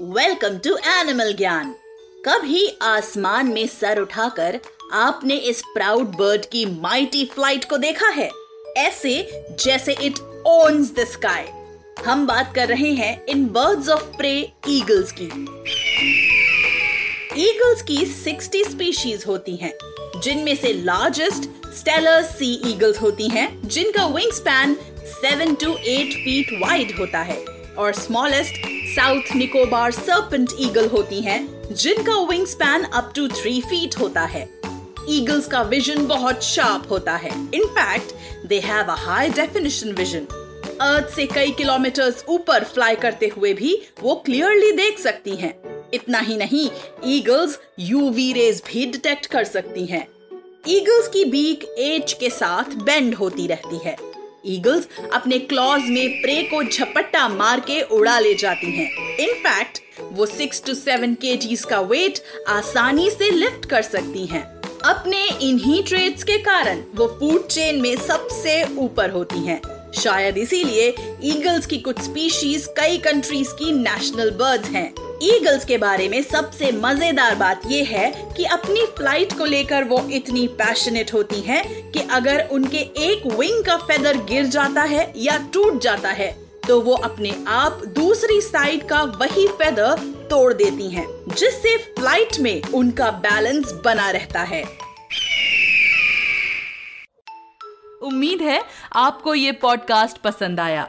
Welcome to animal ज्ञान कभी आसमान में सर उठाकर आपने इस प्राउड बर्ड की माइटी फ़्लाइट को देखा है? ऐसे जैसे इट ओन्स द स्काई हम बात कर रहे हैं इन बर्ड्स ऑफ़ प्रे ईगल्स की। ईगल्स की 60 स्पीशीज होती हैं, जिनमें से लार्जेस्ट स्टेलर सी ईगल्स होती हैं, जिनका wing span 7 to 8 feet wide होता है और smallest South Nicobar serpent eagle होती हैं, जिनका wing span up to three feet होता है। ईगल्स का विजन बहुत शार्प होता है। In fact they have a high definition vision earth से कई किलोमीटर्स ऊपर फ्लाई करते हुए भी वो क्लियरली देख सकती हैं। इतना ही नहीं ईगल्स यूवी रेज भी डिटेक्ट कर सकती हैं। ईगल्स की बीक एज के साथ बेंड होती रहती है। ईगल्स अपने क्लॉज में प्रे को झपट्टा मार के उड़ा ले जाती हैं। इनफैक्ट वो सिक्स टू सेवन के का वेट आसानी से लिफ्ट कर सकती हैं। अपने इन्हीं ट्रेड्स के कारण वो फ़ूड चेन में सबसे ऊपर होती हैं। शायद इसीलिए ईगल्स की कुछ स्पीशीज कई कंट्रीज़ की नेशनल बर्ड्स हैं ईगल्स के बारे में सबसे मज़ेदार बात यह है कि अपनी फ़्लाइट को लेकर वो इतनी पैशनेट होती हैं कि अगर उनके एक विंग का फेदर गिर जाता है या टूट जाता है तो वो अपने आप दूसरी साइड का वही फेदर तोड़ देती हैं, जिससे फ़्लाइट में उनका बैलेंस बना रहता है। उम्मीद है आपको ये पॉडकास्ट पसंद आया।